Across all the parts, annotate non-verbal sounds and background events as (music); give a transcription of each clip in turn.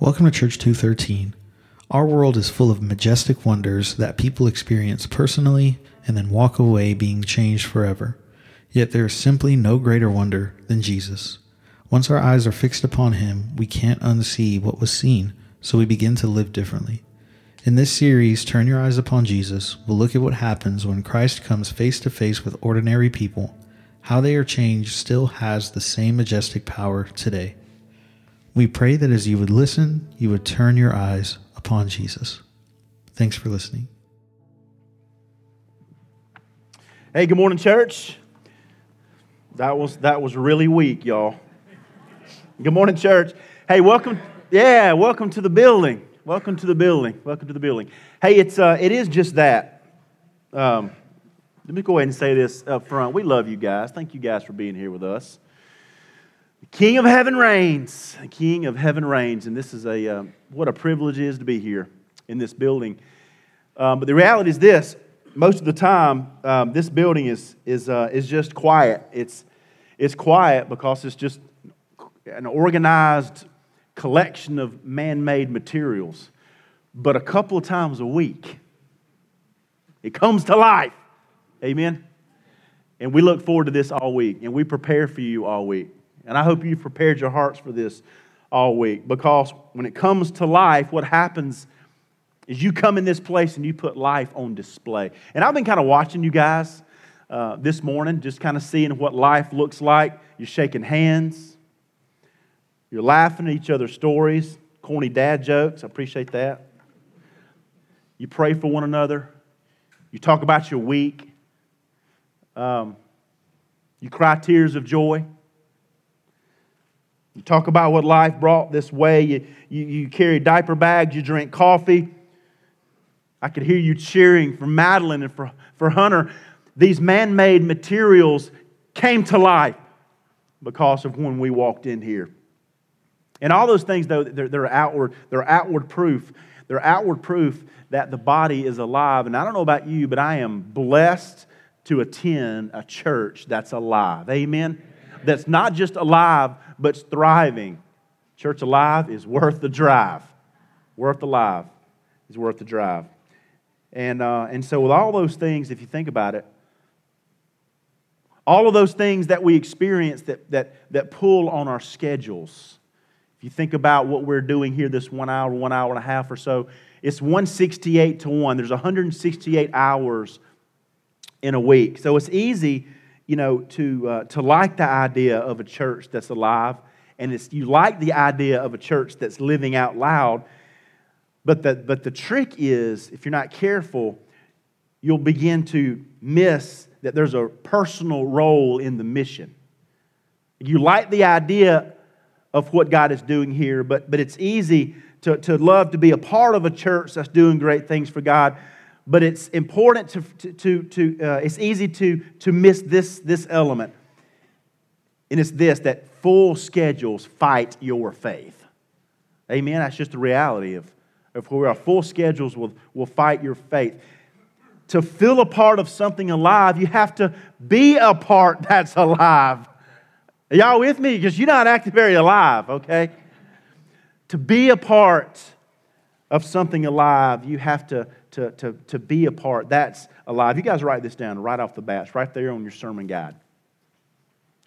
Welcome to Church 213. Our world is full of majestic wonders that people experience personally and then walk away being changed forever. Yet there is simply no greater wonder than Jesus. Once our eyes are fixed upon him, we can't unsee what was seen, so we begin to live differently. In this series, Turn Your Eyes Upon Jesus, we'll look at what happens when Christ comes face to face with ordinary people. How they are changed still has the same majestic power today. We pray that as you would listen, you would turn your eyes upon Jesus. Thanks for listening. Hey, good morning, church. That was that was really weak, y'all. Good morning, church. Hey, welcome. Yeah, welcome to the building. Welcome to the building. Welcome to the building. Hey, it's uh, it is just that. Um, let me go ahead and say this up front. We love you guys. Thank you guys for being here with us. The King of Heaven reigns. The King of Heaven reigns, and this is a uh, what a privilege it is to be here in this building. Um, but the reality is this: most of the time, um, this building is is uh, is just quiet. It's it's quiet because it's just an organized collection of man-made materials. But a couple of times a week, it comes to life. Amen. And we look forward to this all week, and we prepare for you all week. And I hope you've prepared your hearts for this all week because when it comes to life, what happens is you come in this place and you put life on display. And I've been kind of watching you guys uh, this morning, just kind of seeing what life looks like. You're shaking hands, you're laughing at each other's stories, corny dad jokes. I appreciate that. You pray for one another, you talk about your week, um, you cry tears of joy. You talk about what life brought this way. You, you, you carry diaper bags, you drink coffee. I could hear you cheering for Madeline and for, for Hunter. These man made materials came to life because of when we walked in here. And all those things, though, they're, they're, outward, they're outward proof. They're outward proof that the body is alive. And I don't know about you, but I am blessed to attend a church that's alive. Amen? That's not just alive, but thriving. Church alive is worth the drive. Worth the live is worth the drive. And, uh, and so, with all those things, if you think about it, all of those things that we experience that, that, that pull on our schedules, if you think about what we're doing here this one hour, one hour and a half or so, it's 168 to 1. There's 168 hours in a week. So it's easy you know, to, uh, to like the idea of a church that's alive, and it's, you like the idea of a church that's living out loud. But the, but the trick is, if you're not careful, you'll begin to miss that there's a personal role in the mission. You like the idea of what God is doing here, but, but it's easy to, to love to be a part of a church that's doing great things for God, but it's important to, to, to, to uh, it's easy to, to miss this, this element. And it's this that full schedules fight your faith. Amen. That's just the reality of, of where we are. Full schedules will, will fight your faith. To feel a part of something alive, you have to be a part (laughs) that's alive. Are y'all with me? Because you're not acting very alive, okay? To be a part of something alive, you have to to, to, to be a part. That's alive. You guys write this down right off the bat. It's right there on your sermon guide.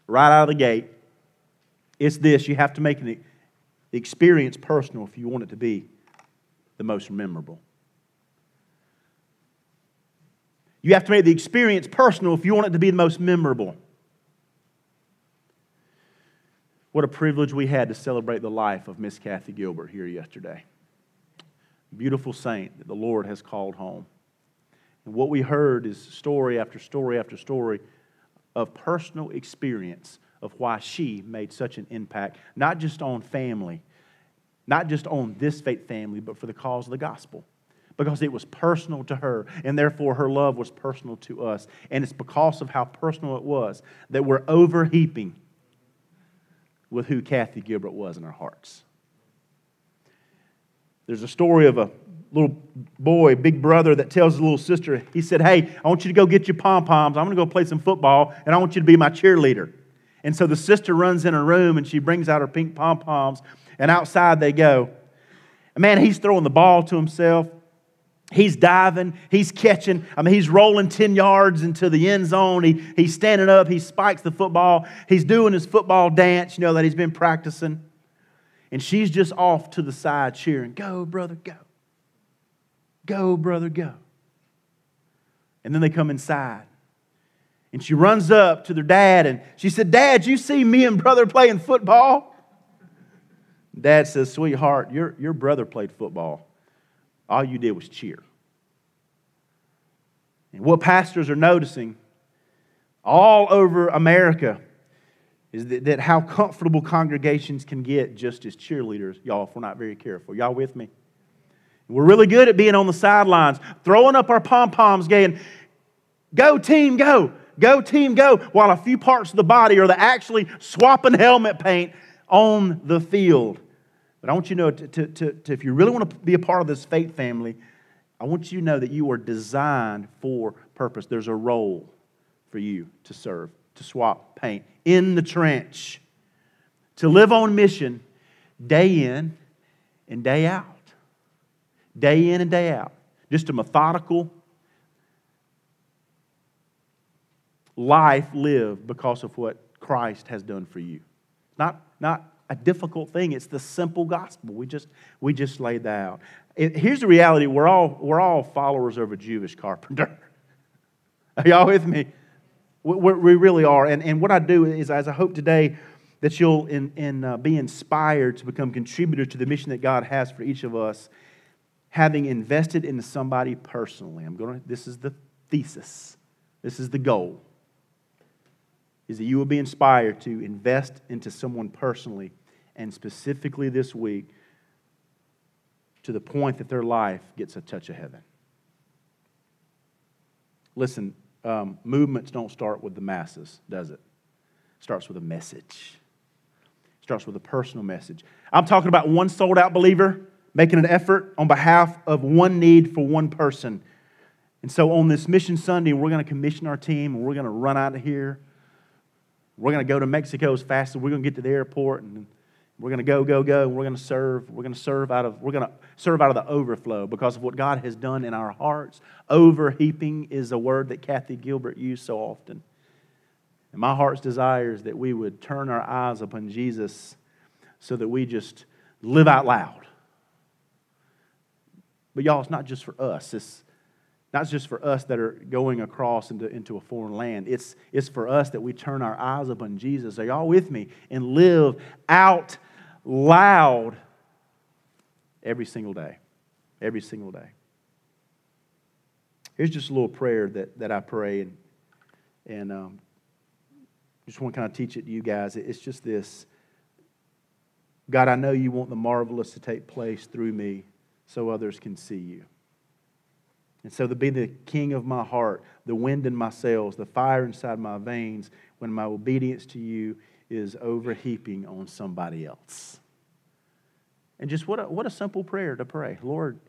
Right out of the gate. It's this you have to make the experience personal if you want it to be the most memorable. You have to make the experience personal if you want it to be the most memorable. What a privilege we had to celebrate the life of Miss Kathy Gilbert here yesterday beautiful saint that the Lord has called home. And what we heard is story after story after story of personal experience of why she made such an impact, not just on family, not just on this faith family, but for the cause of the gospel. Because it was personal to her, and therefore her love was personal to us. And it's because of how personal it was that we're overheaping with who Kathy Gilbert was in our hearts. There's a story of a little boy, big brother, that tells his little sister, he said, Hey, I want you to go get your pom poms. I'm going to go play some football, and I want you to be my cheerleader. And so the sister runs in her room and she brings out her pink pom poms, and outside they go. Man, he's throwing the ball to himself. He's diving, he's catching. I mean, he's rolling 10 yards into the end zone. He, he's standing up, he spikes the football. He's doing his football dance, you know, that he's been practicing. And she's just off to the side cheering, Go, brother, go. Go, brother, go. And then they come inside. And she runs up to their dad and she said, Dad, you see me and brother playing football? Dad says, Sweetheart, your, your brother played football. All you did was cheer. And what pastors are noticing all over America is that, that how comfortable congregations can get just as cheerleaders, y'all, if we're not very careful. Y'all with me? We're really good at being on the sidelines, throwing up our pom poms, going, Go, team, go. Go, team, go. While a few parts of the body are the actually swapping helmet paint on the field. But I want you to know to, to, to, if you really want to be a part of this faith family, I want you to know that you are designed for purpose. There's a role for you to serve, to swap paint in the trench, to live on mission day in and day out. Day in and day out. Just a methodical life lived because of what Christ has done for you. Not, not a difficult thing. It's the simple gospel. We just, we just laid that out. Here's the reality we're all, we're all followers of a Jewish carpenter. (laughs) Are y'all with me? We, we, really are. And, and what I do is, as I hope today that you'll in, in, uh, be inspired to become contributors to the mission that God has for each of us, having invested in somebody personally. I'm going to, this is the thesis, this is the goal is that you will be inspired to invest into someone personally and specifically this week to the point that their life gets a touch of heaven. Listen, um, movements don't start with the masses, does it? it? Starts with a message. It starts with a personal message. I'm talking about one sold out believer making an effort on behalf of one need for one person. And so on this Mission Sunday, we're going to commission our team and we're going to run out of here we're going to go to Mexico as fast as we're going to get to the airport, and we're going to go, go, go, we're going to serve. We're going to serve out of we're going to serve out of the overflow because of what God has done in our hearts. Overheaping is a word that Kathy Gilbert used so often. And my heart's desire is that we would turn our eyes upon Jesus so that we just live out loud. But y'all, it's not just for us. It's not just for us that are going across into, into a foreign land. It's, it's for us that we turn our eyes upon Jesus. Are y'all with me? And live out loud every single day. Every single day. Here's just a little prayer that, that I pray, and, and um, just want to kind of teach it to you guys. It's just this God, I know you want the marvelous to take place through me so others can see you. And so to be the king of my heart, the wind in my sails, the fire inside my veins, when my obedience to you is overheaping on somebody else. And just what a, what a simple prayer to pray. Lord,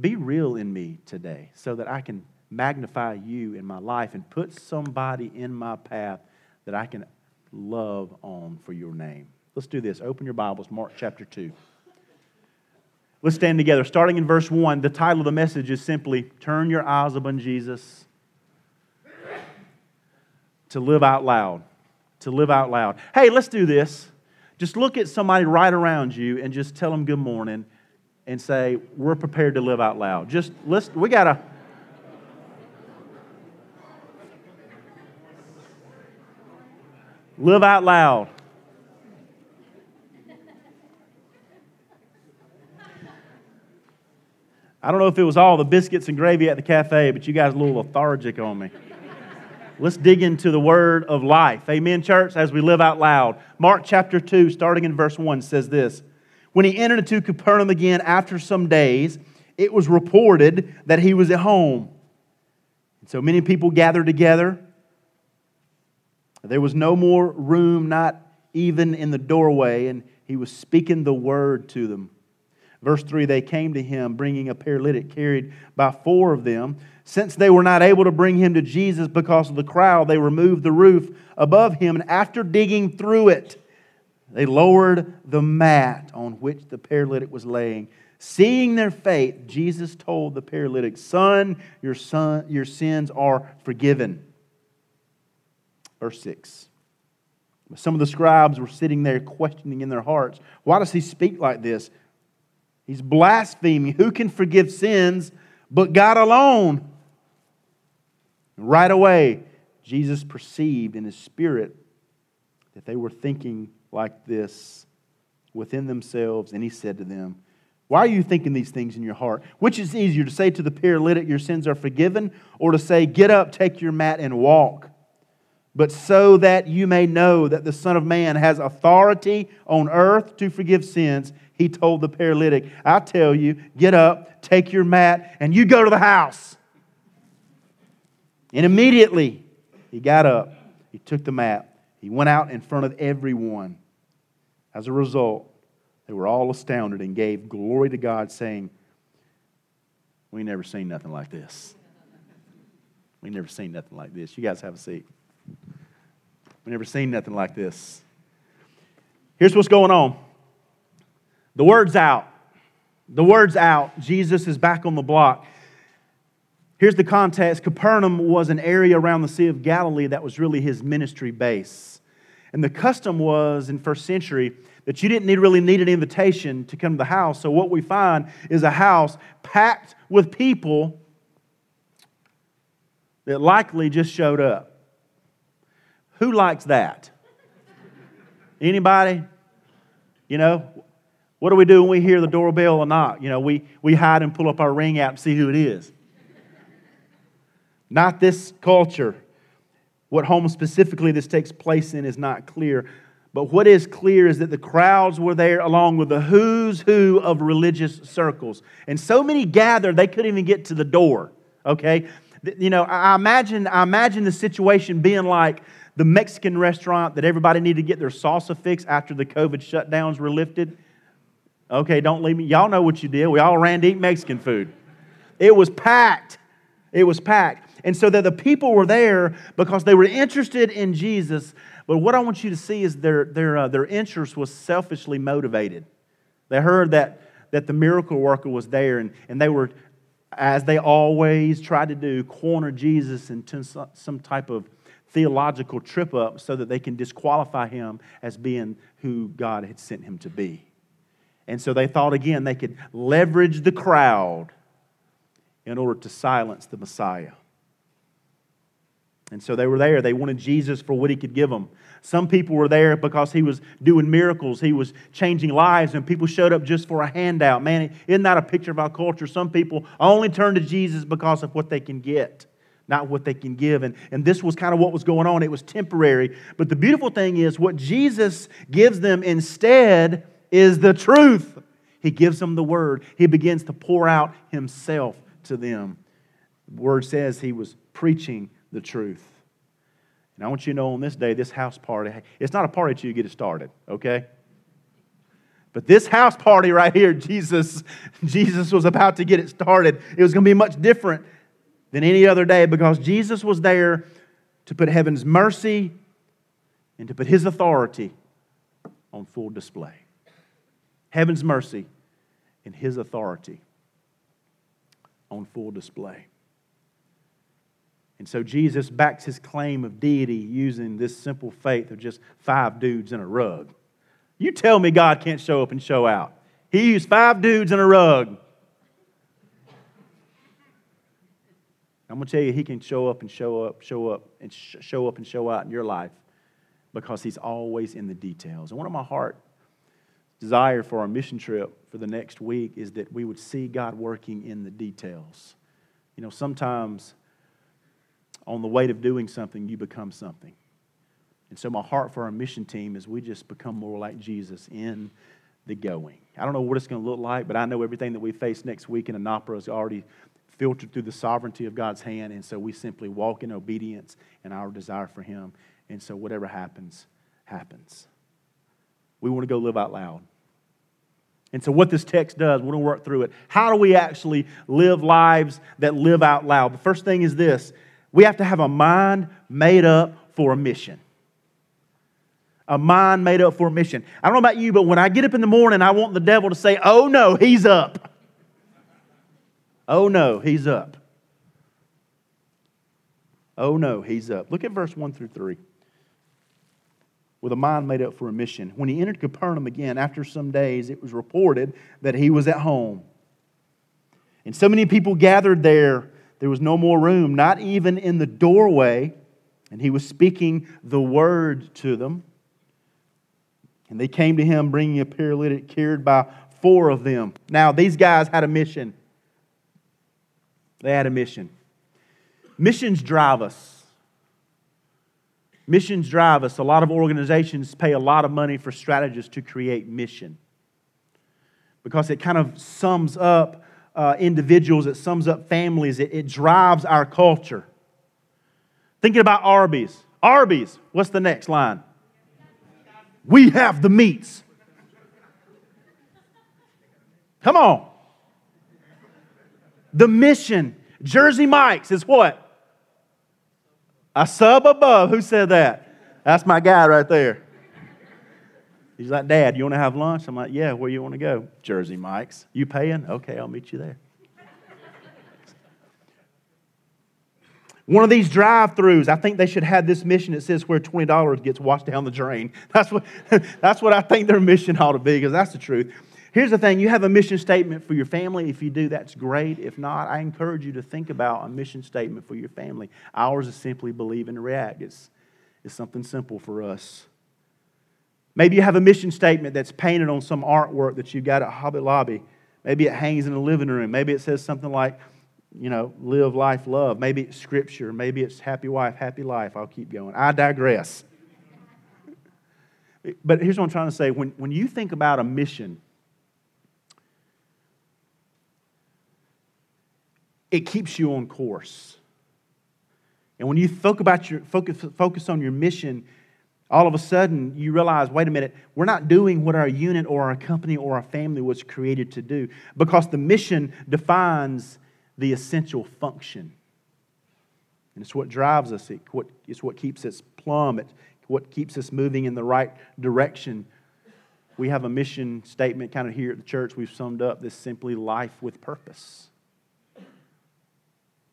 be real in me today so that I can magnify you in my life and put somebody in my path that I can love on for your name. Let's do this. Open your Bibles, Mark chapter 2. Let's stand together. Starting in verse 1, the title of the message is simply Turn Your Eyes Upon Jesus. To live out loud. To live out loud. Hey, let's do this. Just look at somebody right around you and just tell them good morning and say, We're prepared to live out loud. Just let's, we got to. Live out loud. I don't know if it was all the biscuits and gravy at the cafe, but you guys are a little lethargic on me. Let's dig into the word of life. Amen, church, as we live out loud. Mark chapter 2, starting in verse 1, says this When he entered into Capernaum again after some days, it was reported that he was at home. So many people gathered together. There was no more room, not even in the doorway, and he was speaking the word to them. Verse 3 They came to him, bringing a paralytic carried by four of them. Since they were not able to bring him to Jesus because of the crowd, they removed the roof above him, and after digging through it, they lowered the mat on which the paralytic was laying. Seeing their faith, Jesus told the paralytic, Son, your, son, your sins are forgiven. Verse 6. Some of the scribes were sitting there questioning in their hearts, Why does he speak like this? He's blaspheming. Who can forgive sins but God alone? Right away, Jesus perceived in his spirit that they were thinking like this within themselves, and he said to them, Why are you thinking these things in your heart? Which is easier to say to the paralytic, Your sins are forgiven, or to say, Get up, take your mat, and walk? But so that you may know that the Son of Man has authority on earth to forgive sins, he told the paralytic, I tell you, get up, take your mat, and you go to the house. And immediately he got up, he took the map, he went out in front of everyone. As a result, they were all astounded and gave glory to God, saying, We never seen nothing like this. We never seen nothing like this. You guys have a seat. We never seen nothing like this. Here's what's going on. The word's out. The word's out. Jesus is back on the block. Here's the context Capernaum was an area around the Sea of Galilee that was really his ministry base. And the custom was in first century that you didn't need, really need an invitation to come to the house. So what we find is a house packed with people that likely just showed up. Who likes that? Anybody? You know, what do we do when we hear the doorbell or knock? You know, we, we hide and pull up our ring out and see who it is. Not this culture. What home specifically this takes place in is not clear. But what is clear is that the crowds were there along with the who's who of religious circles. And so many gathered, they couldn't even get to the door. Okay? You know, I imagine, I imagine the situation being like the Mexican restaurant that everybody needed to get their salsa fix after the COVID shutdowns were lifted. Okay, don't leave me. Y'all know what you did. We all ran to eat Mexican food. It was packed. It was packed. And so that the people were there because they were interested in Jesus. But what I want you to see is their, their, uh, their interest was selfishly motivated. They heard that, that the miracle worker was there, and, and they were, as they always try to do, corner Jesus into some type of theological trip up so that they can disqualify him as being who God had sent him to be. And so they thought again they could leverage the crowd in order to silence the Messiah. And so they were there. They wanted Jesus for what he could give them. Some people were there because he was doing miracles, he was changing lives, and people showed up just for a handout. Man, isn't that a picture of our culture? Some people only turn to Jesus because of what they can get not what they can give. And, and this was kind of what was going on. It was temporary. But the beautiful thing is, what Jesus gives them instead is the truth. He gives them the word, He begins to pour out Himself to them. The word says He was preaching the truth. And I want you to know on this day, this house party, it's not a party until you get it started, okay? But this house party right here, Jesus, Jesus was about to get it started. It was going to be much different than any other day because Jesus was there to put heaven's mercy and to put his authority on full display. Heaven's mercy and his authority on full display. And so Jesus backs his claim of deity using this simple faith of just five dudes in a rug. You tell me God can't show up and show out. He used five dudes in a rug I'm going to tell you, He can show up and show up, show up, and sh- show up and show out in your life because He's always in the details. And one of my heart desire for our mission trip for the next week is that we would see God working in the details. You know, sometimes on the weight of doing something, you become something. And so, my heart for our mission team is we just become more like Jesus in the going. I don't know what it's going to look like, but I know everything that we face next week in Anapra is already filtered through the sovereignty of God's hand. And so we simply walk in obedience and our desire for Him. And so whatever happens, happens. We want to go live out loud. And so, what this text does, we're going to work through it. How do we actually live lives that live out loud? The first thing is this we have to have a mind made up for a mission. A mind made up for a mission. I don't know about you, but when I get up in the morning, I want the devil to say, Oh no, he's up. Oh no, he's up. Oh no, he's up. Look at verse 1 through 3. With a mind made up for a mission. When he entered Capernaum again, after some days, it was reported that he was at home. And so many people gathered there, there was no more room, not even in the doorway. And he was speaking the word to them. And they came to him bringing a paralytic carried by four of them. Now, these guys had a mission. They had a mission. Missions drive us. Missions drive us. A lot of organizations pay a lot of money for strategists to create mission because it kind of sums up uh, individuals, it sums up families, it, it drives our culture. Thinking about Arby's. Arby's, what's the next line? We have the meats. Come on. The mission. Jersey Mike's is what? A sub above. Who said that? That's my guy right there. He's like, Dad, you want to have lunch? I'm like, Yeah, where you want to go? Jersey Mike's. You paying? Okay, I'll meet you there. One of these drive throughs, I think they should have this mission that says where $20 gets washed down the drain. (laughs) That's what, (laughs) that's what I think their mission ought to be, because that's the truth. Here's the thing you have a mission statement for your family. If you do, that's great. If not, I encourage you to think about a mission statement for your family. Ours is simply believe and react. It's, it's something simple for us. Maybe you have a mission statement that's painted on some artwork that you've got at Hobby Lobby. Maybe it hangs in the living room. Maybe it says something like, you know, live life, love. Maybe it's scripture. Maybe it's happy wife, happy life. I'll keep going. I digress. (laughs) But here's what I'm trying to say when, when you think about a mission, it keeps you on course. And when you about your, focus, focus on your mission, all of a sudden you realize wait a minute, we're not doing what our unit or our company or our family was created to do because the mission defines the essential function. And it's what drives us, it's what keeps us plumb, it's what keeps us moving in the right direction. We have a mission statement kind of here at the church. We've summed up this simply life with purpose.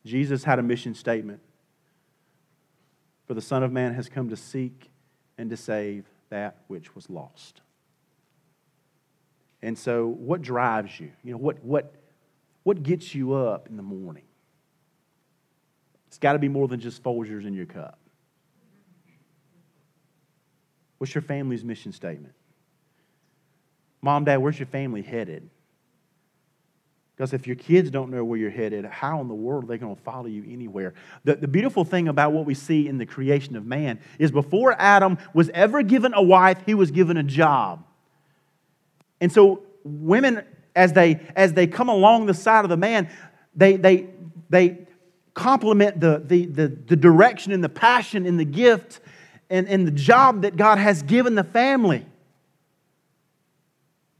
Jesus had a mission statement. For the Son of Man has come to seek and to save that which was lost. And so, what drives you? You know, what, what, what gets you up in the morning? It's got to be more than just Folgers in your cup. What's your family's mission statement? Mom, Dad, where's your family headed? Because if your kids don't know where you're headed, how in the world are they going to follow you anywhere? The, the beautiful thing about what we see in the creation of man is before Adam was ever given a wife, he was given a job. And so women as they, as they come along the side of the man, they, they, they complement the, the, the, the direction and the passion and the gift and, and the job that God has given the family.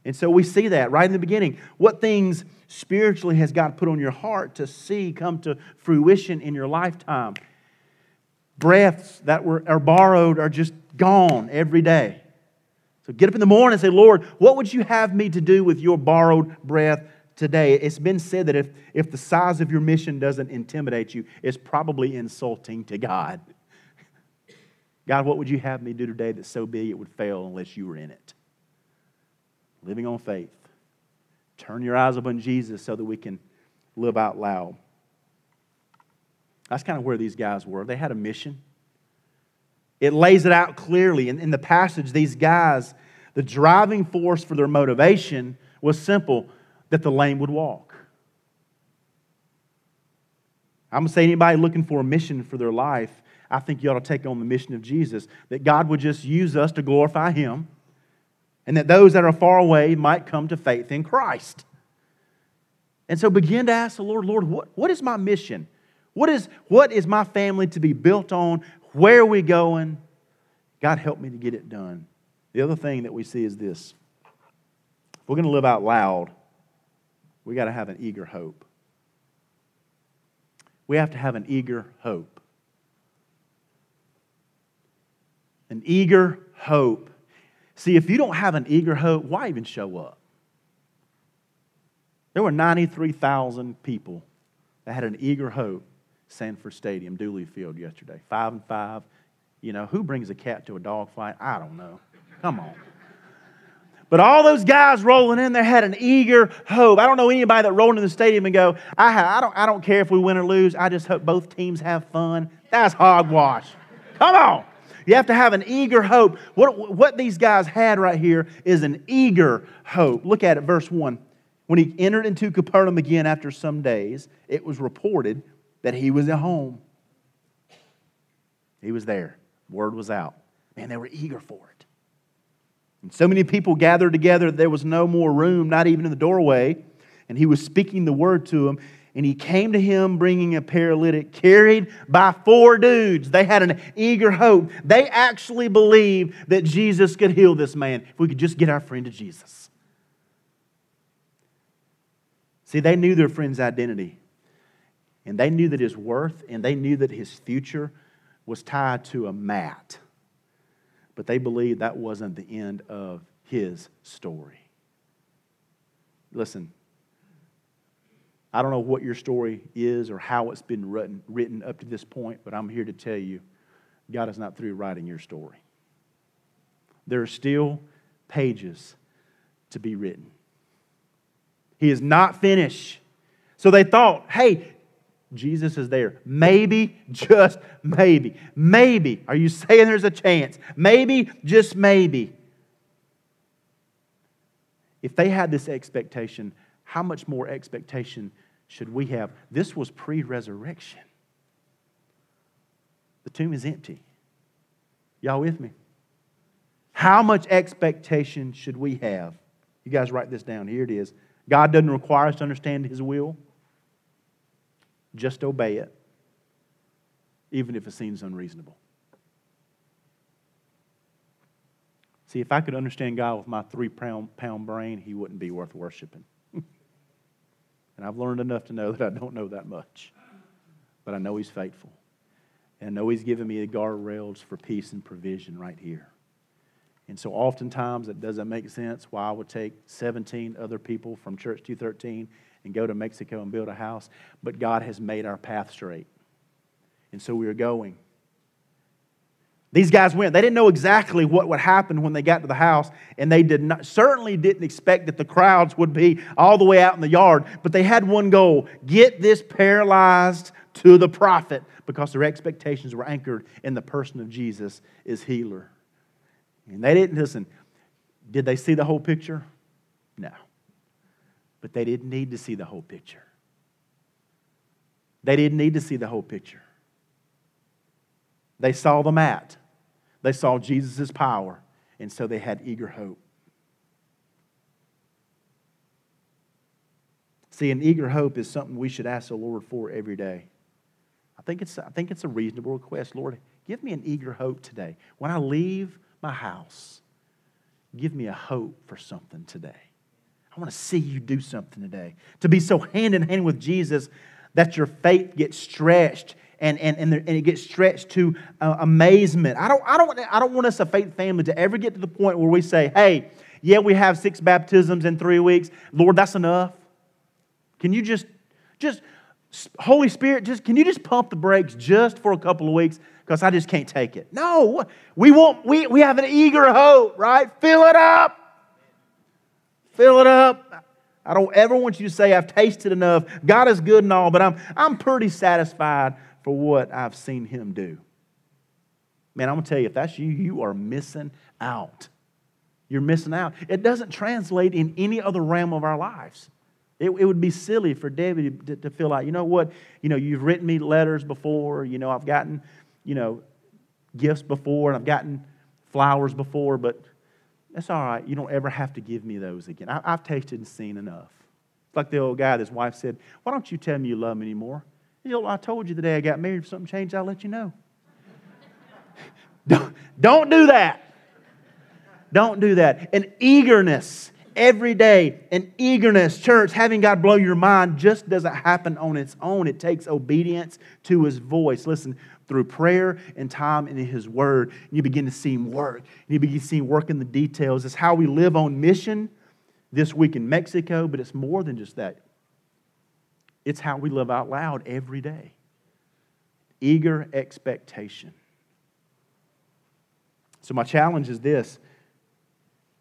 And so we see that right in the beginning. What things spiritually has God put on your heart to see come to fruition in your lifetime? Breaths that were, are borrowed are just gone every day. So get up in the morning and say, Lord, what would you have me to do with your borrowed breath today? It's been said that if, if the size of your mission doesn't intimidate you, it's probably insulting to God. (laughs) God, what would you have me do today that so big it would fail unless you were in it? Living on faith. Turn your eyes upon Jesus so that we can live out loud. That's kind of where these guys were. They had a mission. It lays it out clearly. In, in the passage, these guys, the driving force for their motivation was simple that the lame would walk. I'm going to say anybody looking for a mission for their life, I think you ought to take on the mission of Jesus, that God would just use us to glorify Him, and that those that are far away might come to faith in Christ. And so begin to ask the Lord, Lord, what, what is my mission? What is, what is my family to be built on? Where are we going? God, help me to get it done. The other thing that we see is this if we're going to live out loud, we got to have an eager hope. We have to have an eager hope. An eager hope. See, if you don't have an eager hope, why even show up? There were 93,000 people that had an eager hope. Sanford Stadium, Dooley Field yesterday. Five and five. You know, who brings a cat to a dog fight? I don't know. Come on. But all those guys rolling in there had an eager hope. I don't know anybody that rolled in the stadium and go, I, I, don't, I don't care if we win or lose. I just hope both teams have fun. That's hogwash. Come on. You have to have an eager hope. What, what these guys had right here is an eager hope. Look at it, verse 1. When he entered into Capernaum again after some days, it was reported that he was at home. He was there. Word was out. Man, they were eager for it. And so many people gathered together, there was no more room, not even in the doorway. And he was speaking the word to them. And he came to him bringing a paralytic carried by four dudes. They had an eager hope. They actually believed that Jesus could heal this man if we could just get our friend to Jesus. See, they knew their friend's identity. And they knew that his worth and they knew that his future was tied to a mat but they believed that wasn't the end of his story. Listen, I don't know what your story is or how it's been written, written up to this point, but I'm here to tell you God is not through writing your story. There are still pages to be written. He is not finished. So they thought, hey, Jesus is there. Maybe, just maybe. Maybe. Are you saying there's a chance? Maybe, just maybe. If they had this expectation, how much more expectation should we have? This was pre resurrection. The tomb is empty. Y'all with me? How much expectation should we have? You guys write this down. Here it is. God doesn't require us to understand His will. Just obey it, even if it seems unreasonable. See, if I could understand God with my three pound, brain, He wouldn't be worth worshiping. And I've learned enough to know (laughs) that I don't know that much. But I know He's faithful. And I know He's given me the guardrails for peace and provision right here. And so oftentimes it doesn't make sense why I would take 17 other people from Church 213 and go to Mexico and build a house, but God has made our path straight. And so we are going. These guys went. They didn't know exactly what would happen when they got to the house, and they did not, certainly didn't expect that the crowds would be all the way out in the yard. But they had one goal get this paralyzed to the prophet because their expectations were anchored in the person of Jesus as healer. And they didn't listen. Did they see the whole picture? No but they didn't need to see the whole picture. They didn't need to see the whole picture. They saw the mat, they saw Jesus' power, and so they had eager hope. See, an eager hope is something we should ask the Lord for every day. I think it's, I think it's a reasonable request. Lord, give me an eager hope today. When I leave my house, give me a hope for something today. I want to see you do something today. To be so hand in hand with Jesus that your faith gets stretched and, and, and, and it gets stretched to uh, amazement. I don't, I, don't, I don't want us, a faith family, to ever get to the point where we say, hey, yeah, we have six baptisms in three weeks. Lord, that's enough. Can you just, just, Holy Spirit, just can you just pump the brakes just for a couple of weeks? Because I just can't take it. No, we want, we, we have an eager hope, right? Fill it up. Fill it up. I don't ever want you to say, I've tasted enough. God is good and all, but I'm, I'm pretty satisfied for what I've seen Him do. Man, I'm going to tell you, if that's you, you are missing out. You're missing out. It doesn't translate in any other realm of our lives. It, it would be silly for David to, to feel like, you know what, you know, you've written me letters before, you know, I've gotten, you know, gifts before, and I've gotten flowers before, but that's all right. You don't ever have to give me those again. I, have tasted and seen enough. It's like the old guy, his wife said, Why don't you tell me you love me anymore? You know, I told you the day I got married, if something changed, I'll let you know. (laughs) don't, don't do that. Don't do that. An eagerness every day, an eagerness. Church, having God blow your mind just doesn't happen on its own. It takes obedience to His voice. Listen, through prayer and time in His Word, you begin to see Him work. You begin to see Him work in the details. It's how we live on mission this week in Mexico, but it's more than just that. It's how we live out loud every day. Eager expectation. So, my challenge is this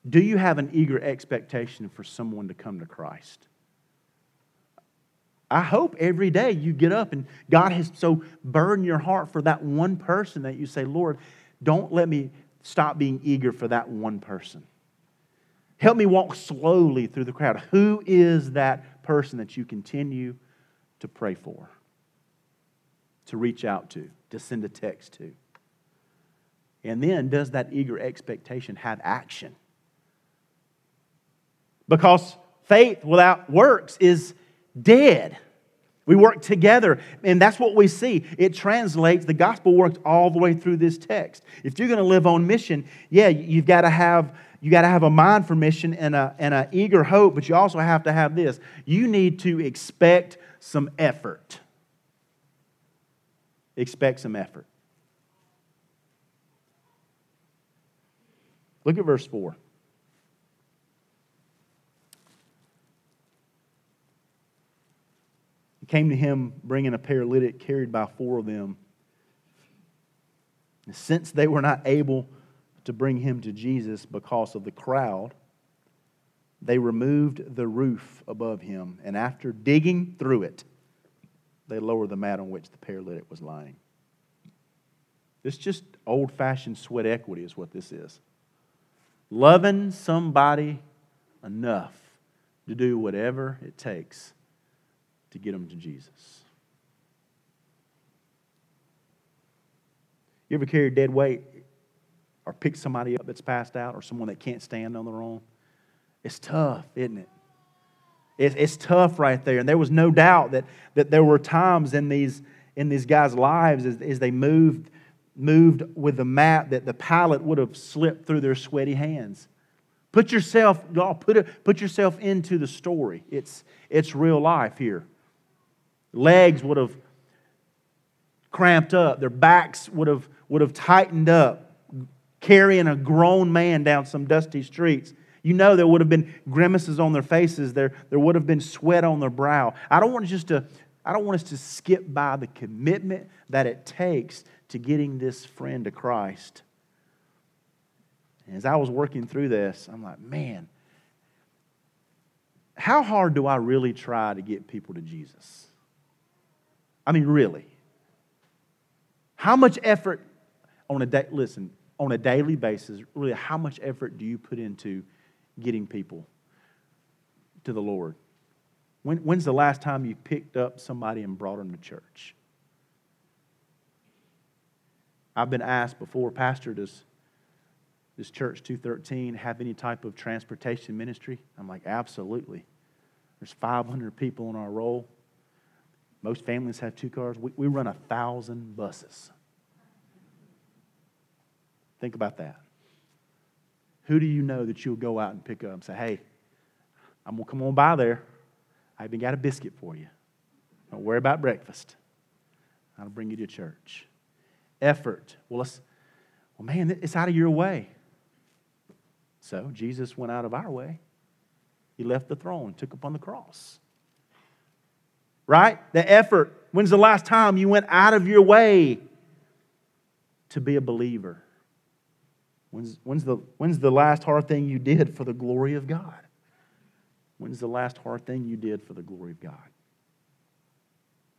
Do you have an eager expectation for someone to come to Christ? I hope every day you get up and God has so burdened your heart for that one person that you say, Lord, don't let me stop being eager for that one person. Help me walk slowly through the crowd. Who is that person that you continue to pray for, to reach out to, to send a text to? And then, does that eager expectation have action? Because faith without works is dead. We work together, and that's what we see. It translates, the gospel works all the way through this text. If you're going to live on mission, yeah, you've got to have you got to have a mind for mission and a and a eager hope, but you also have to have this. You need to expect some effort. Expect some effort. Look at verse 4. He came to him bringing a paralytic carried by four of them. And since they were not able to bring him to Jesus because of the crowd, they removed the roof above him, and after digging through it, they lowered the mat on which the paralytic was lying. This just old fashioned sweat equity, is what this is. Loving somebody enough to do whatever it takes to get them to Jesus. You ever carry dead weight or pick somebody up that's passed out or someone that can't stand on their own? It's tough, isn't it? It's, it's tough right there. And there was no doubt that, that there were times in these, in these guys' lives as, as they moved, moved with the mat that the pallet would have slipped through their sweaty hands. Put yourself, y'all, put, put yourself into the story. It's, it's real life here. Legs would have cramped up, their backs would have, would have tightened up, carrying a grown man down some dusty streets. You know there would have been grimaces on their faces, there, there would have been sweat on their brow. I don't want just to I don't want us to skip by the commitment that it takes to getting this friend to Christ. And as I was working through this, I'm like, man, how hard do I really try to get people to Jesus? I mean, really. How much effort on a day, listen, on a daily basis, really, how much effort do you put into getting people to the Lord? When, when's the last time you picked up somebody and brought them to church? I've been asked before, Pastor, does does Church 213 have any type of transportation ministry? I'm like, absolutely. There's 500 people on our roll. Most families have two cars. We, we run a thousand buses. Think about that. Who do you know that you'll go out and pick up and say, hey, I'm going to come on by there. I even got a biscuit for you. Don't worry about breakfast. I'll bring you to church. Effort. Well, let's, well, man, it's out of your way. So Jesus went out of our way. He left the throne, took upon the cross. Right? The effort. When's the last time you went out of your way to be a believer? When's, when's, the, when's the last hard thing you did for the glory of God? When's the last hard thing you did for the glory of God?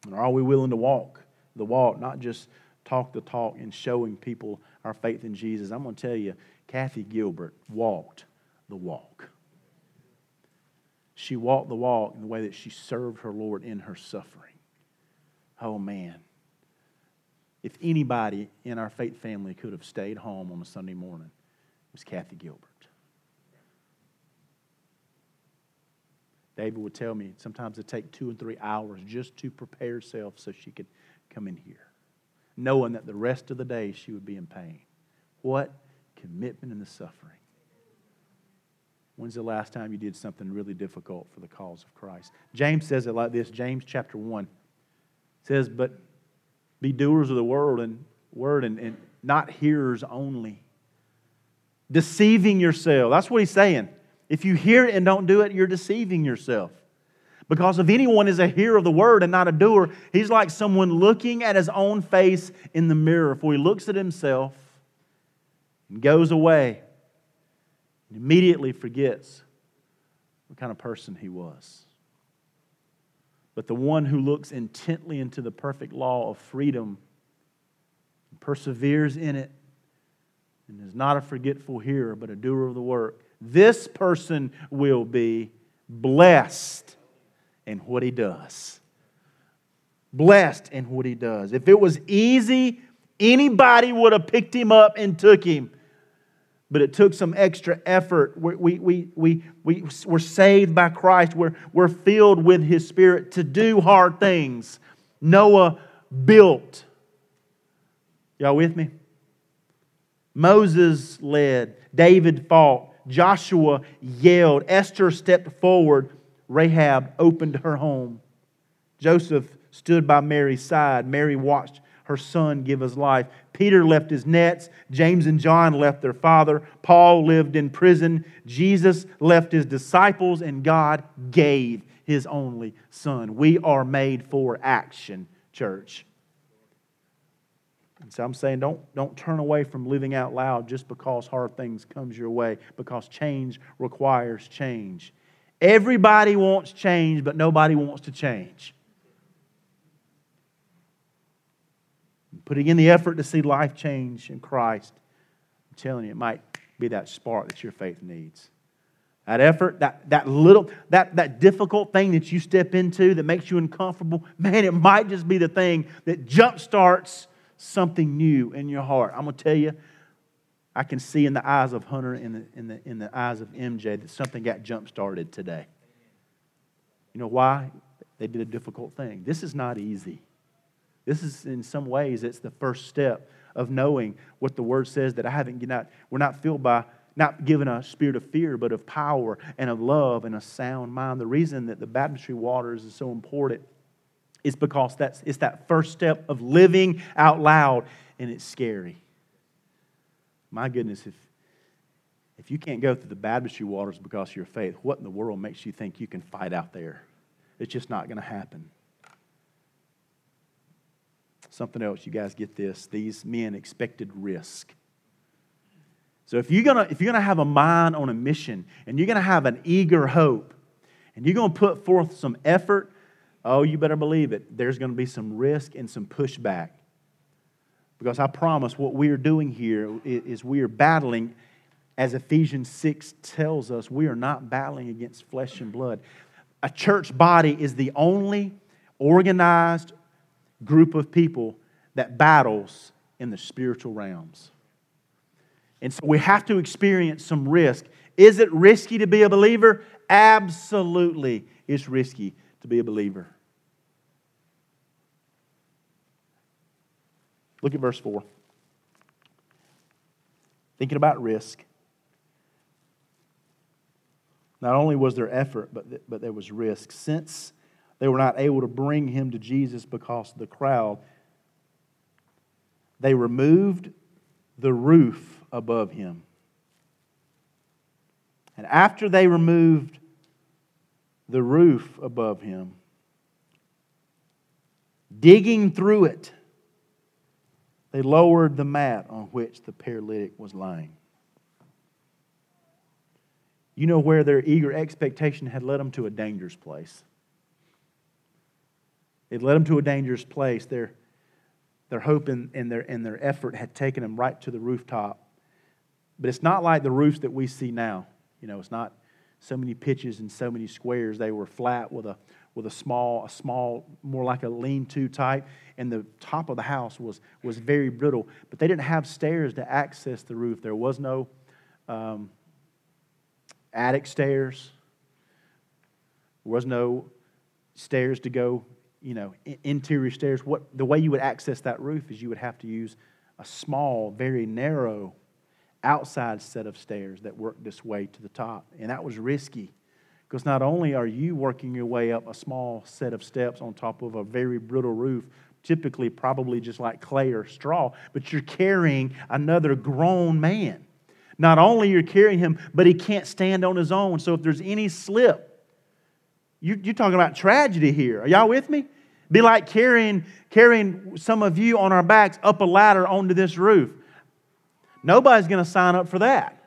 And are we willing to walk the walk, not just talk the talk and showing people our faith in Jesus? I'm going to tell you, Kathy Gilbert walked the walk. She walked the walk in the way that she served her Lord in her suffering. Oh, man. If anybody in our faith family could have stayed home on a Sunday morning, it was Kathy Gilbert. David would tell me sometimes it take two and three hours just to prepare herself so she could come in here, knowing that the rest of the day she would be in pain. What commitment in the suffering. When's the last time you did something really difficult for the cause of Christ? James says it like this James chapter 1 says, But be doers of the word and word and, and not hearers only. Deceiving yourself. That's what he's saying. If you hear it and don't do it, you're deceiving yourself. Because if anyone is a hearer of the word and not a doer, he's like someone looking at his own face in the mirror. For he looks at himself and goes away and immediately forgets what kind of person he was. But the one who looks intently into the perfect law of freedom perseveres in it and is not a forgetful hearer, but a doer of the work, this person will be blessed in what he does. Blessed in what he does. If it was easy, anybody would have picked him up and took him but it took some extra effort. We, we, we, we, we, we're saved by Christ. We're, we're filled with His Spirit to do hard things. Noah built. Y'all with me? Moses led. David fought. Joshua yelled. Esther stepped forward. Rahab opened her home. Joseph stood by Mary's side. Mary watched her son give his life. Peter left his nets. James and John left their father. Paul lived in prison. Jesus left his disciples, and God gave his only son. We are made for action, church. And so I'm saying don't, don't turn away from living out loud just because hard things comes your way, because change requires change. Everybody wants change, but nobody wants to change. Putting in the effort to see life change in Christ, I'm telling you, it might be that spark that your faith needs. That effort, that, that little, that, that difficult thing that you step into that makes you uncomfortable, man, it might just be the thing that jumpstarts something new in your heart. I'm going to tell you, I can see in the eyes of Hunter and in the, in the, in the eyes of MJ that something got jump started today. You know why? They did a difficult thing. This is not easy. This is, in some ways, it's the first step of knowing what the Word says that I haven't, not, we're not filled by, not given a spirit of fear, but of power and of love and a sound mind. The reason that the baptistry waters is so important is because that's, it's that first step of living out loud, and it's scary. My goodness, if, if you can't go through the baptistry waters because of your faith, what in the world makes you think you can fight out there? It's just not going to happen. Something else, you guys get this. These men expected risk. So if you're gonna if you're gonna have a mind on a mission and you're gonna have an eager hope and you're gonna put forth some effort, oh, you better believe it. There's gonna be some risk and some pushback. Because I promise what we are doing here is we are battling, as Ephesians 6 tells us, we are not battling against flesh and blood. A church body is the only organized group of people that battles in the spiritual realms. And so we have to experience some risk. Is it risky to be a believer? Absolutely, it's risky to be a believer. Look at verse 4. Thinking about risk. Not only was there effort, but, but there was risk. Since they were not able to bring him to Jesus because of the crowd. They removed the roof above him. And after they removed the roof above him, digging through it, they lowered the mat on which the paralytic was lying. You know where their eager expectation had led them to a dangerous place. It led them to a dangerous place. Their, their hope and, and, their, and their effort had taken them right to the rooftop. But it's not like the roofs that we see now. You know, it's not so many pitches and so many squares. They were flat with a, with a small, a small, more like a lean-to type, and the top of the house was, was very brittle. But they didn't have stairs to access the roof. There was no um, attic stairs. There was no stairs to go you know, interior stairs, what, the way you would access that roof is you would have to use a small, very narrow outside set of stairs that worked this way to the top. And that was risky because not only are you working your way up a small set of steps on top of a very brittle roof, typically probably just like clay or straw, but you're carrying another grown man. Not only you're carrying him, but he can't stand on his own. So if there's any slip, You, you're talking about tragedy here. Are y'all with me? Be like carrying, carrying some of you on our backs up a ladder onto this roof. Nobody's going to sign up for that.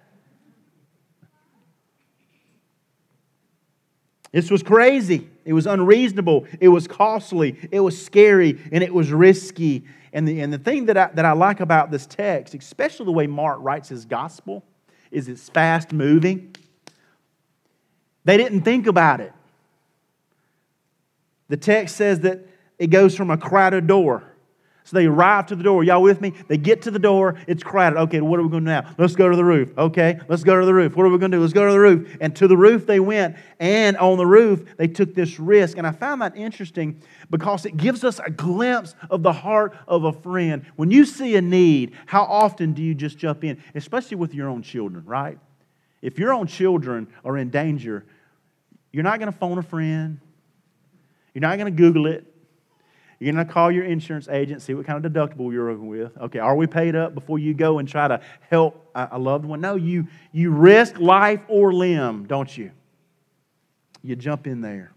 This was crazy. It was unreasonable. It was costly. It was scary. And it was risky. And the, and the thing that I, that I like about this text, especially the way Mark writes his gospel, is it's fast moving. They didn't think about it. The text says that it goes from a crowded door. So they arrive to the door. Y'all with me? They get to the door. It's crowded. Okay, what are we going to do now? Let's go to the roof. Okay, let's go to the roof. What are we going to do? Let's go to the roof. And to the roof they went. And on the roof, they took this risk. And I found that interesting because it gives us a glimpse of the heart of a friend. When you see a need, how often do you just jump in? Especially with your own children, right? If your own children are in danger, you're not going to phone a friend. You're not going to Google it. You're going to call your insurance agent, see what kind of deductible you're with. Okay, are we paid up before you go and try to help a loved one? No, you, you risk life or limb, don't you? You jump in there.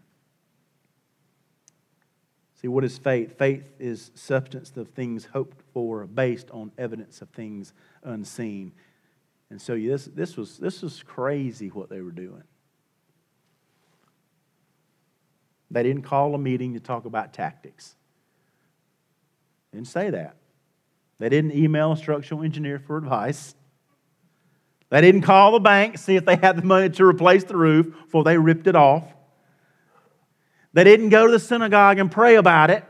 See, what is faith? Faith is substance of things hoped for, based on evidence of things unseen. And so this, this, was, this was crazy what they were doing. They didn't call a meeting to talk about tactics. Didn't say that. They didn't email a structural engineer for advice. They didn't call the bank, see if they had the money to replace the roof before they ripped it off. They didn't go to the synagogue and pray about it.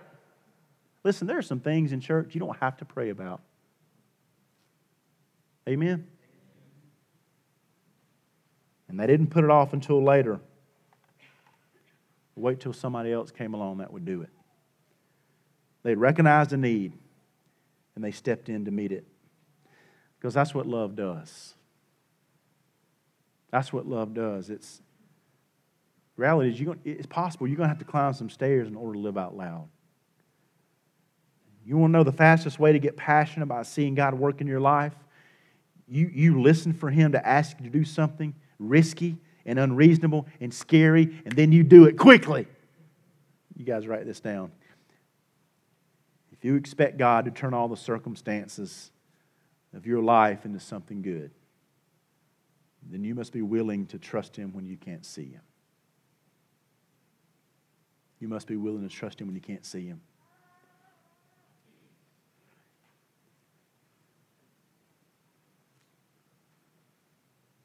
Listen, there are some things in church you don't have to pray about. Amen? And they didn't put it off until later. Wait till somebody else came along that would do it. They recognized a need and they stepped in to meet it. Because that's what love does. That's what love does. It's reality is you're. it's possible you're going to have to climb some stairs in order to live out loud. You want to know the fastest way to get passionate about seeing God work in your life? You, you listen for Him to ask you to do something risky and unreasonable and scary, and then you do it quickly. You guys write this down. If you expect God to turn all the circumstances of your life into something good, then you must be willing to trust Him when you can't see Him. You must be willing to trust Him when you can't see Him.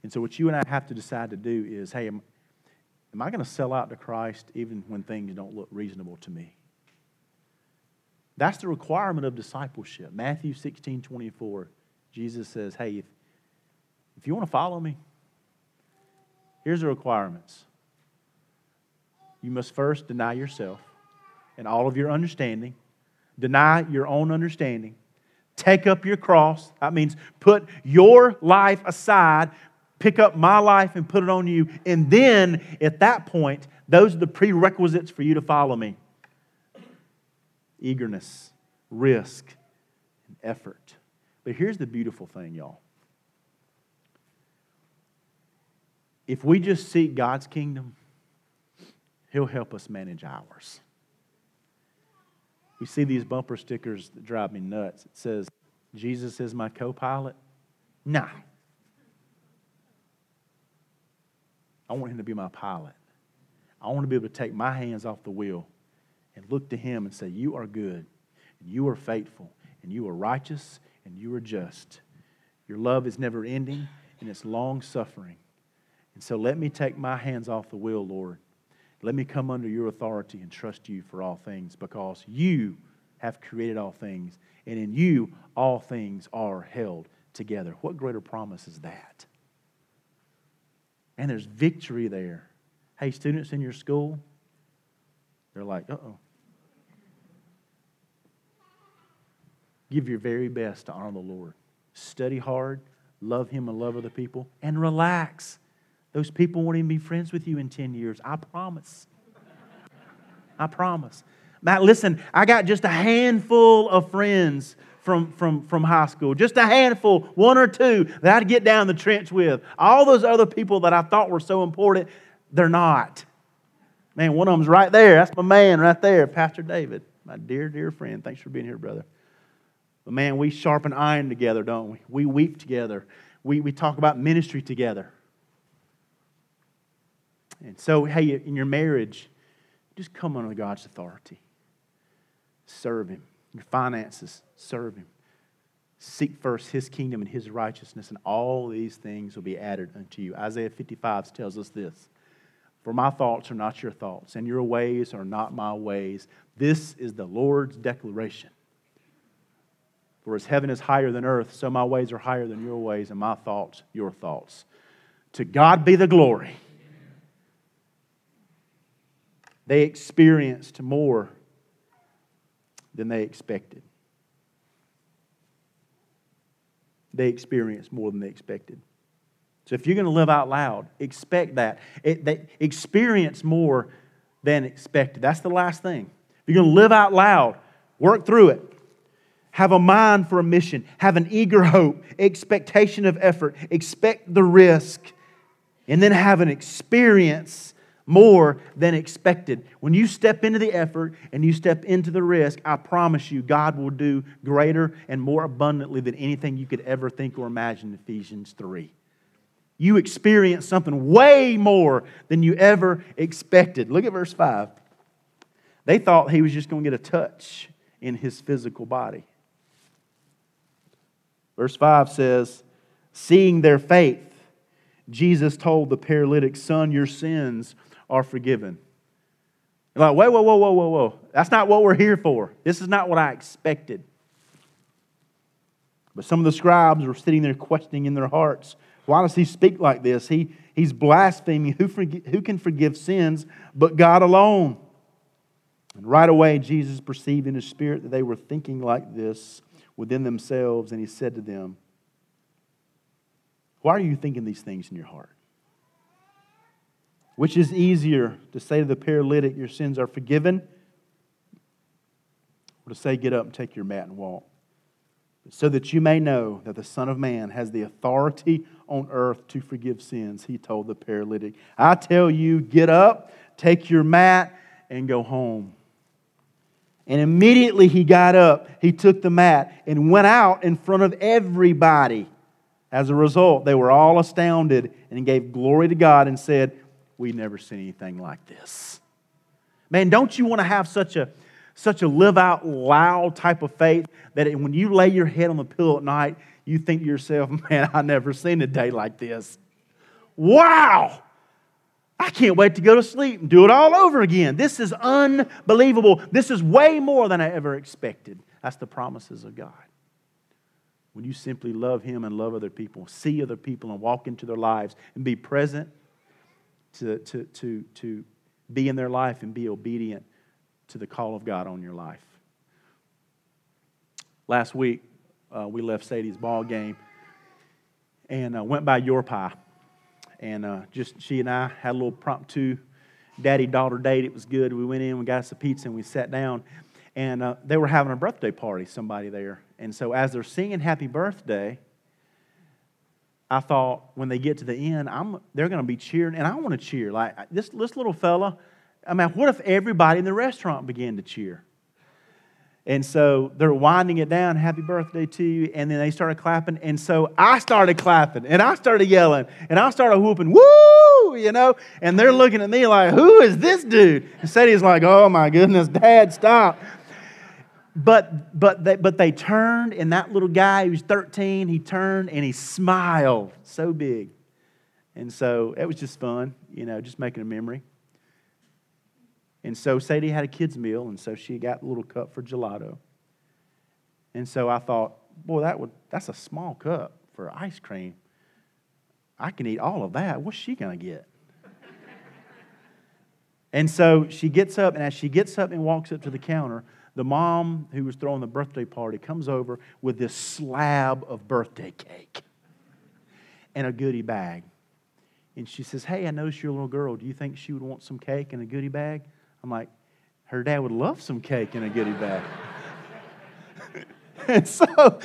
And so, what you and I have to decide to do is hey, am, am I going to sell out to Christ even when things don't look reasonable to me? That's the requirement of discipleship. Matthew 16 24, Jesus says, Hey, if, if you want to follow me, here's the requirements. You must first deny yourself and all of your understanding, deny your own understanding, take up your cross. That means put your life aside, pick up my life and put it on you. And then at that point, those are the prerequisites for you to follow me eagerness, risk, and effort. But here's the beautiful thing, y'all. If we just seek God's kingdom, He'll help us manage ours. We see these bumper stickers that drive me nuts. It says, Jesus is my co pilot. Nah. I want him to be my pilot. I want to be able to take my hands off the wheel and look to Him and say, You are good, and you are faithful, and you are righteous, and you are just. Your love is never ending, and it's long suffering. And so let me take my hands off the wheel, Lord. Let me come under your authority and trust you for all things because you have created all things, and in you all things are held together. What greater promise is that? And there's victory there. Hey, students in your school, they're like, uh oh. Give your very best to honor the Lord. Study hard, love Him and love other people, and relax. Those people won't even be friends with you in 10 years. I promise. I promise. Matt, listen, I got just a handful of friends from, from, from high school, just a handful, one or two that I'd get down the trench with. All those other people that I thought were so important, they're not. Man, one of them's right there. That's my man right there, Pastor David, my dear, dear friend. Thanks for being here, brother. But man, we sharpen iron together, don't we? We weep together. We, we talk about ministry together. And so, hey, in your marriage, just come under God's authority. Serve Him. Your finances, serve Him. Seek first His kingdom and His righteousness, and all these things will be added unto you. Isaiah 55 tells us this For my thoughts are not your thoughts, and your ways are not my ways. This is the Lord's declaration. For as heaven is higher than earth, so my ways are higher than your ways, and my thoughts your thoughts. To God be the glory. They experienced more than they expected. They experienced more than they expected. So if you're going to live out loud, expect that. It, they experience more than expected. That's the last thing. If you're going to live out loud, work through it. Have a mind for a mission. Have an eager hope, expectation of effort. Expect the risk. And then have an experience more than expected. When you step into the effort and you step into the risk, I promise you, God will do greater and more abundantly than anything you could ever think or imagine. Ephesians 3. You experience something way more than you ever expected. Look at verse 5. They thought he was just going to get a touch in his physical body. Verse 5 says, Seeing their faith, Jesus told the paralytic, Son, your sins are forgiven. You're like, whoa, whoa, whoa, whoa, whoa, whoa. That's not what we're here for. This is not what I expected. But some of the scribes were sitting there questioning in their hearts, why does he speak like this? He, he's blaspheming. Who, forg- who can forgive sins but God alone? And right away, Jesus perceived in his spirit that they were thinking like this within themselves, and he said to them, Why are you thinking these things in your heart? Which is easier to say to the paralytic, Your sins are forgiven, or to say, Get up and take your mat and walk? So that you may know that the Son of Man has the authority on earth to forgive sins, he told the paralytic. I tell you, get up, take your mat, and go home. And immediately he got up, he took the mat, and went out in front of everybody. As a result, they were all astounded and gave glory to God and said, We've never seen anything like this. Man, don't you want to have such a such a live out loud type of faith that when you lay your head on the pillow at night, you think to yourself, (laughs) man, I've never seen a day like this. Wow! I can't wait to go to sleep and do it all over again. This is unbelievable. This is way more than I ever expected. That's the promises of God. When you simply love Him and love other people, see other people and walk into their lives and be present to, to, to, to be in their life and be obedient to the call of God on your life. Last week, uh, we left Sadie's ball game and uh, went by Your Pie and uh, just she and I had a little promptu daddy daughter date. It was good. We went in, we got us a pizza, and we sat down. And uh, they were having a birthday party, somebody there. And so as they're singing happy birthday, I thought when they get to the end, I'm, they're going to be cheering, and I want to cheer. Like this, this little fella, I mean, what if everybody in the restaurant began to cheer? And so they're winding it down, happy birthday to you. And then they started clapping. And so I started clapping and I started yelling and I started whooping, woo, you know. And they're looking at me like, who is this dude? And Sadie's like, oh my goodness, dad, stop. But, but, they, but they turned, and that little guy who's 13, he turned and he smiled so big. And so it was just fun, you know, just making a memory. And so Sadie had a kid's meal, and so she got a little cup for gelato. And so I thought, boy, that would, that's a small cup for ice cream. I can eat all of that. What's she going to get? (laughs) and so she gets up, and as she gets up and walks up to the counter, the mom who was throwing the birthday party comes over with this slab of birthday cake and a goodie bag. And she says, Hey, I noticed you're a little girl. Do you think she would want some cake and a goodie bag? I'm like, her dad would love some cake in a goodie bag. (laughs) and so,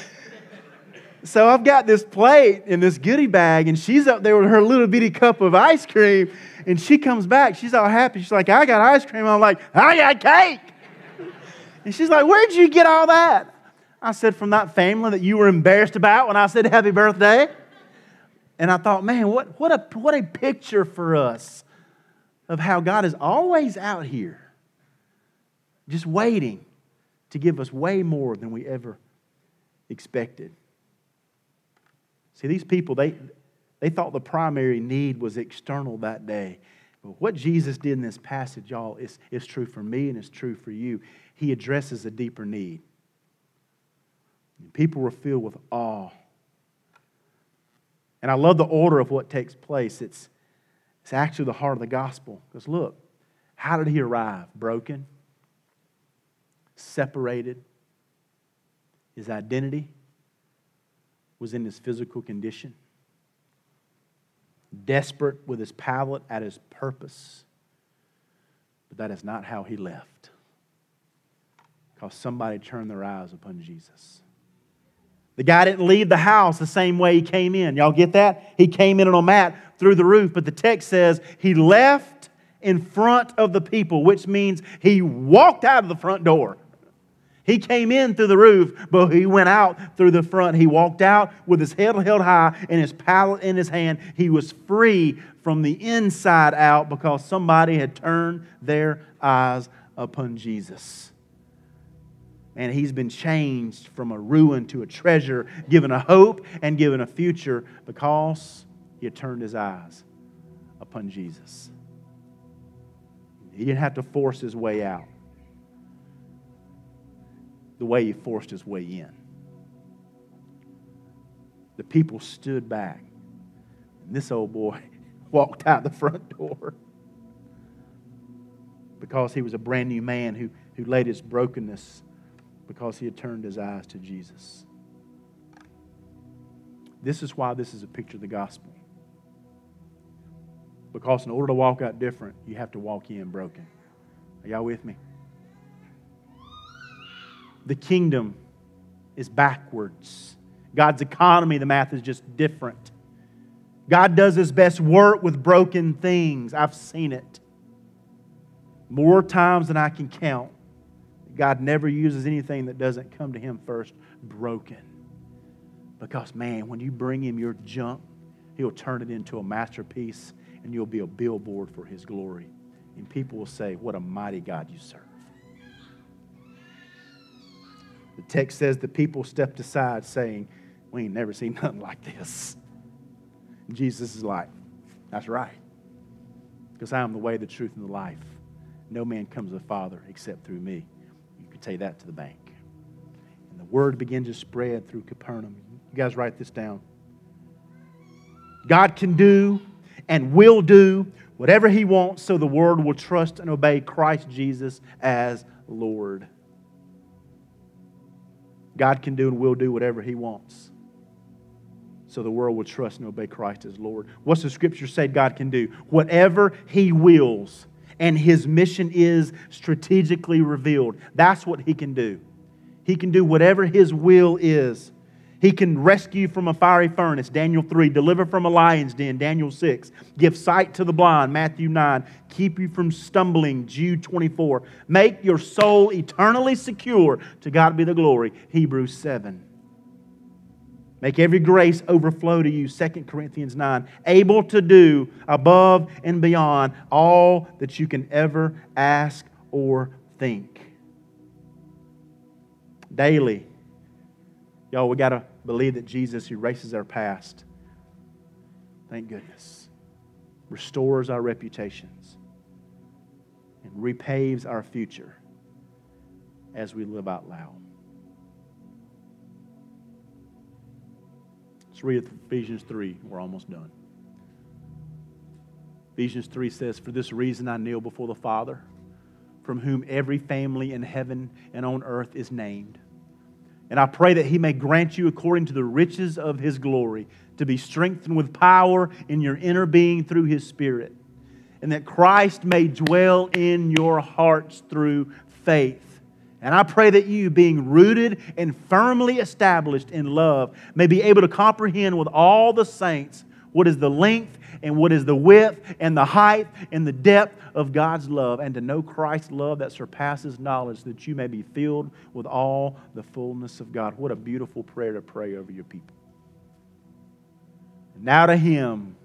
So I've got this plate and this goodie bag, and she's up there with her little bitty cup of ice cream. And she comes back. She's all happy. She's like, I got ice cream. I'm like, I got cake. And she's like, Where'd you get all that? I said, From that family that you were embarrassed about when I said happy birthday. And I thought, man, what, what, a, what a picture for us of how God is always out here, just waiting to give us way more than we ever expected. See, these people, they, they thought the primary need was external that day. But what Jesus did in this passage, y'all, is, is true for me and it's true for you. He addresses a deeper need. People were filled with awe. And I love the order of what takes place. It's, it's actually the heart of the gospel. Because look, how did he arrive? Broken, separated. His identity was in his physical condition desperate with his pallet at his purpose. But that is not how he left. Because somebody turned their eyes upon Jesus. The guy didn't leave the house the same way he came in. Y'all get that? He came in on a mat through the roof, but the text says he left in front of the people, which means he walked out of the front door. He came in through the roof, but he went out through the front. He walked out with his head held high and his pallet in his hand. He was free from the inside out because somebody had turned their eyes upon Jesus. And he's been changed from a ruin to a treasure, given a hope and given a future because he had turned his eyes upon Jesus. He didn't have to force his way out the way he forced his way in. The people stood back. And this old boy (laughs) walked out the front door because he was a brand new man who, who laid his brokenness because he had turned his eyes to Jesus. This is why this is a picture of the gospel. Because in order to walk out different, you have to walk in broken. Are y'all with me? The kingdom is backwards. God's economy, the math is just different. God does his best work with broken things. I've seen it more times than I can count. God never uses anything that doesn't come to him first broken. Because, man, when you bring him your junk, he'll turn it into a masterpiece and you'll be a billboard for his glory. And people will say, What a mighty God you serve. The text says the people stepped aside, saying, We ain't never seen (laughs) nothing like this. And Jesus is like, That's right. Because I am the way, the truth, and the life. No man comes to the Father except through me. You could take that to the bank. And the word began to spread through Capernaum. You guys write this down. God can do and will do whatever He wants so the world will trust and obey Christ Jesus as Lord. God can do and will do whatever He wants. So the world will trust and obey Christ as Lord. What's the scripture say God can do? Whatever He wills and His mission is strategically revealed. That's what He can do. He can do whatever His will is. He can rescue from a fiery furnace, Daniel 3, deliver from a lion's den, Daniel 6, give sight to the blind, Matthew 9, keep you from stumbling, Jude 24, make your soul eternally secure, to God be the glory, Hebrews 7. Make every grace overflow to you, 2 Corinthians 9, able to do above and beyond all that you can ever ask or think. Daily, Y'all, we got to believe that Jesus erases our past. Thank goodness. Restores our reputations and repaves our future as we live out loud. Let's read Ephesians 3. We're almost done. Ephesians 3 says, For this reason I kneel before the Father, from whom every family in heaven and on earth is named and I pray that He may grant you, according to the riches of His glory, to be strengthened with power in your inner being through His Spirit, and that Christ may dwell in your hearts through faith, And I pray that you, being rooted and firmly established in love, may be able to comprehend with all the saints what is the length and what is the width and the height and the depth of God's love, and to know Christ's love that surpasses knowledge, that you may be filled with all the fullness of God. What a beautiful prayer to pray over your people. Now to Him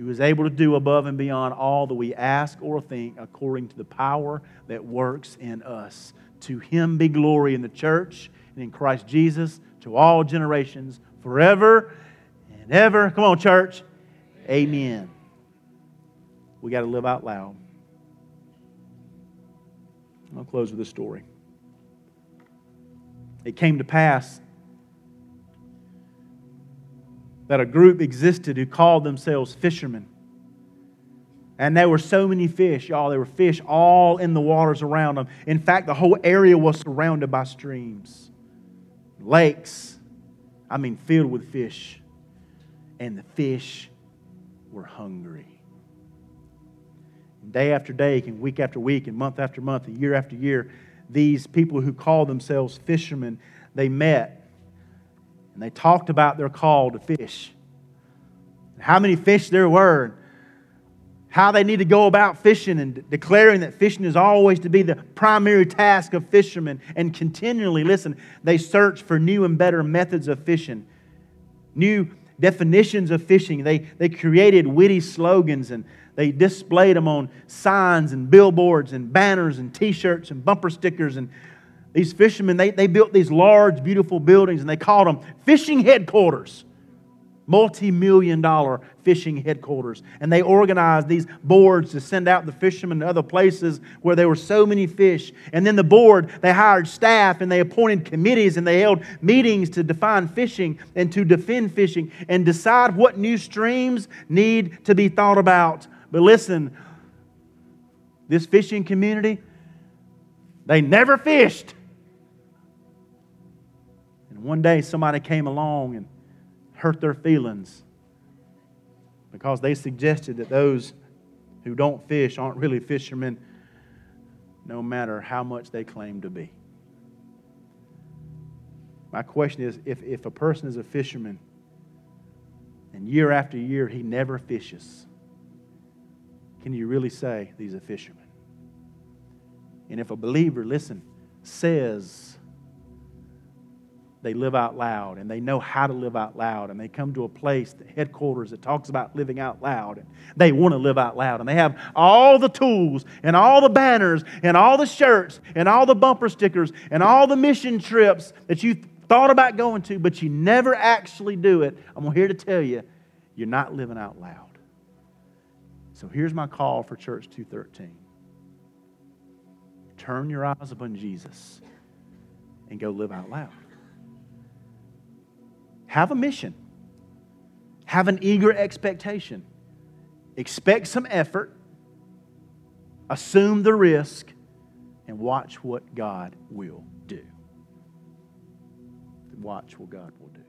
who is able to do above and beyond all that we ask or think according to the power that works in us. To him be glory in the church and in Christ Jesus to all generations forever and ever. Come on, church. Amen. We got to live out loud. I'll close with a story. It came to pass that a group existed who called themselves fishermen. And there were so many fish, y'all. There were fish all in the waters around them. In fact, the whole area was surrounded by streams, lakes, I mean, filled with fish. And the fish were hungry. Day after day, and week after week, and month after month, and year after year, these people who call themselves fishermen, they met and they talked about their call to fish. How many fish there were, how they need to go about fishing, and declaring that fishing is always to be the primary task of fishermen. And continually, listen, they search for new and better methods of fishing, new definitions of fishing. They, they created witty slogans and they displayed them on signs and billboards and banners and t shirts and bumper stickers and these fishermen, they, they built these large, beautiful buildings and they called them fishing headquarters. Multi million dollar fishing headquarters. And they organized these boards to send out the fishermen to other places where there were so many fish. And then the board, they hired staff and they appointed committees and they held meetings to define fishing and to defend fishing and decide what new streams need to be thought about. But listen, this fishing community, they never fished. And one day somebody came along and hurt their feelings because they suggested that those who don't fish aren't really fishermen, no matter how much they claim to be. My question is if, if a person is a fisherman and year after year he never fishes, can you really say he's a fisherman? And if a believer, listen, says they live out loud and they know how to live out loud and they come to a place the headquarters that talks about living out loud and they want to live out loud and they have all the tools and all the banners and all the shirts and all the bumper stickers and all the mission trips that you thought about going to but you never actually do it. I'm here to tell you you're not living out loud. So here's my call for church 213 turn your eyes upon jesus and go live out loud have a mission, have an eager expectation, expect some effort, assume the risk, and watch what God will do. Watch what God will do.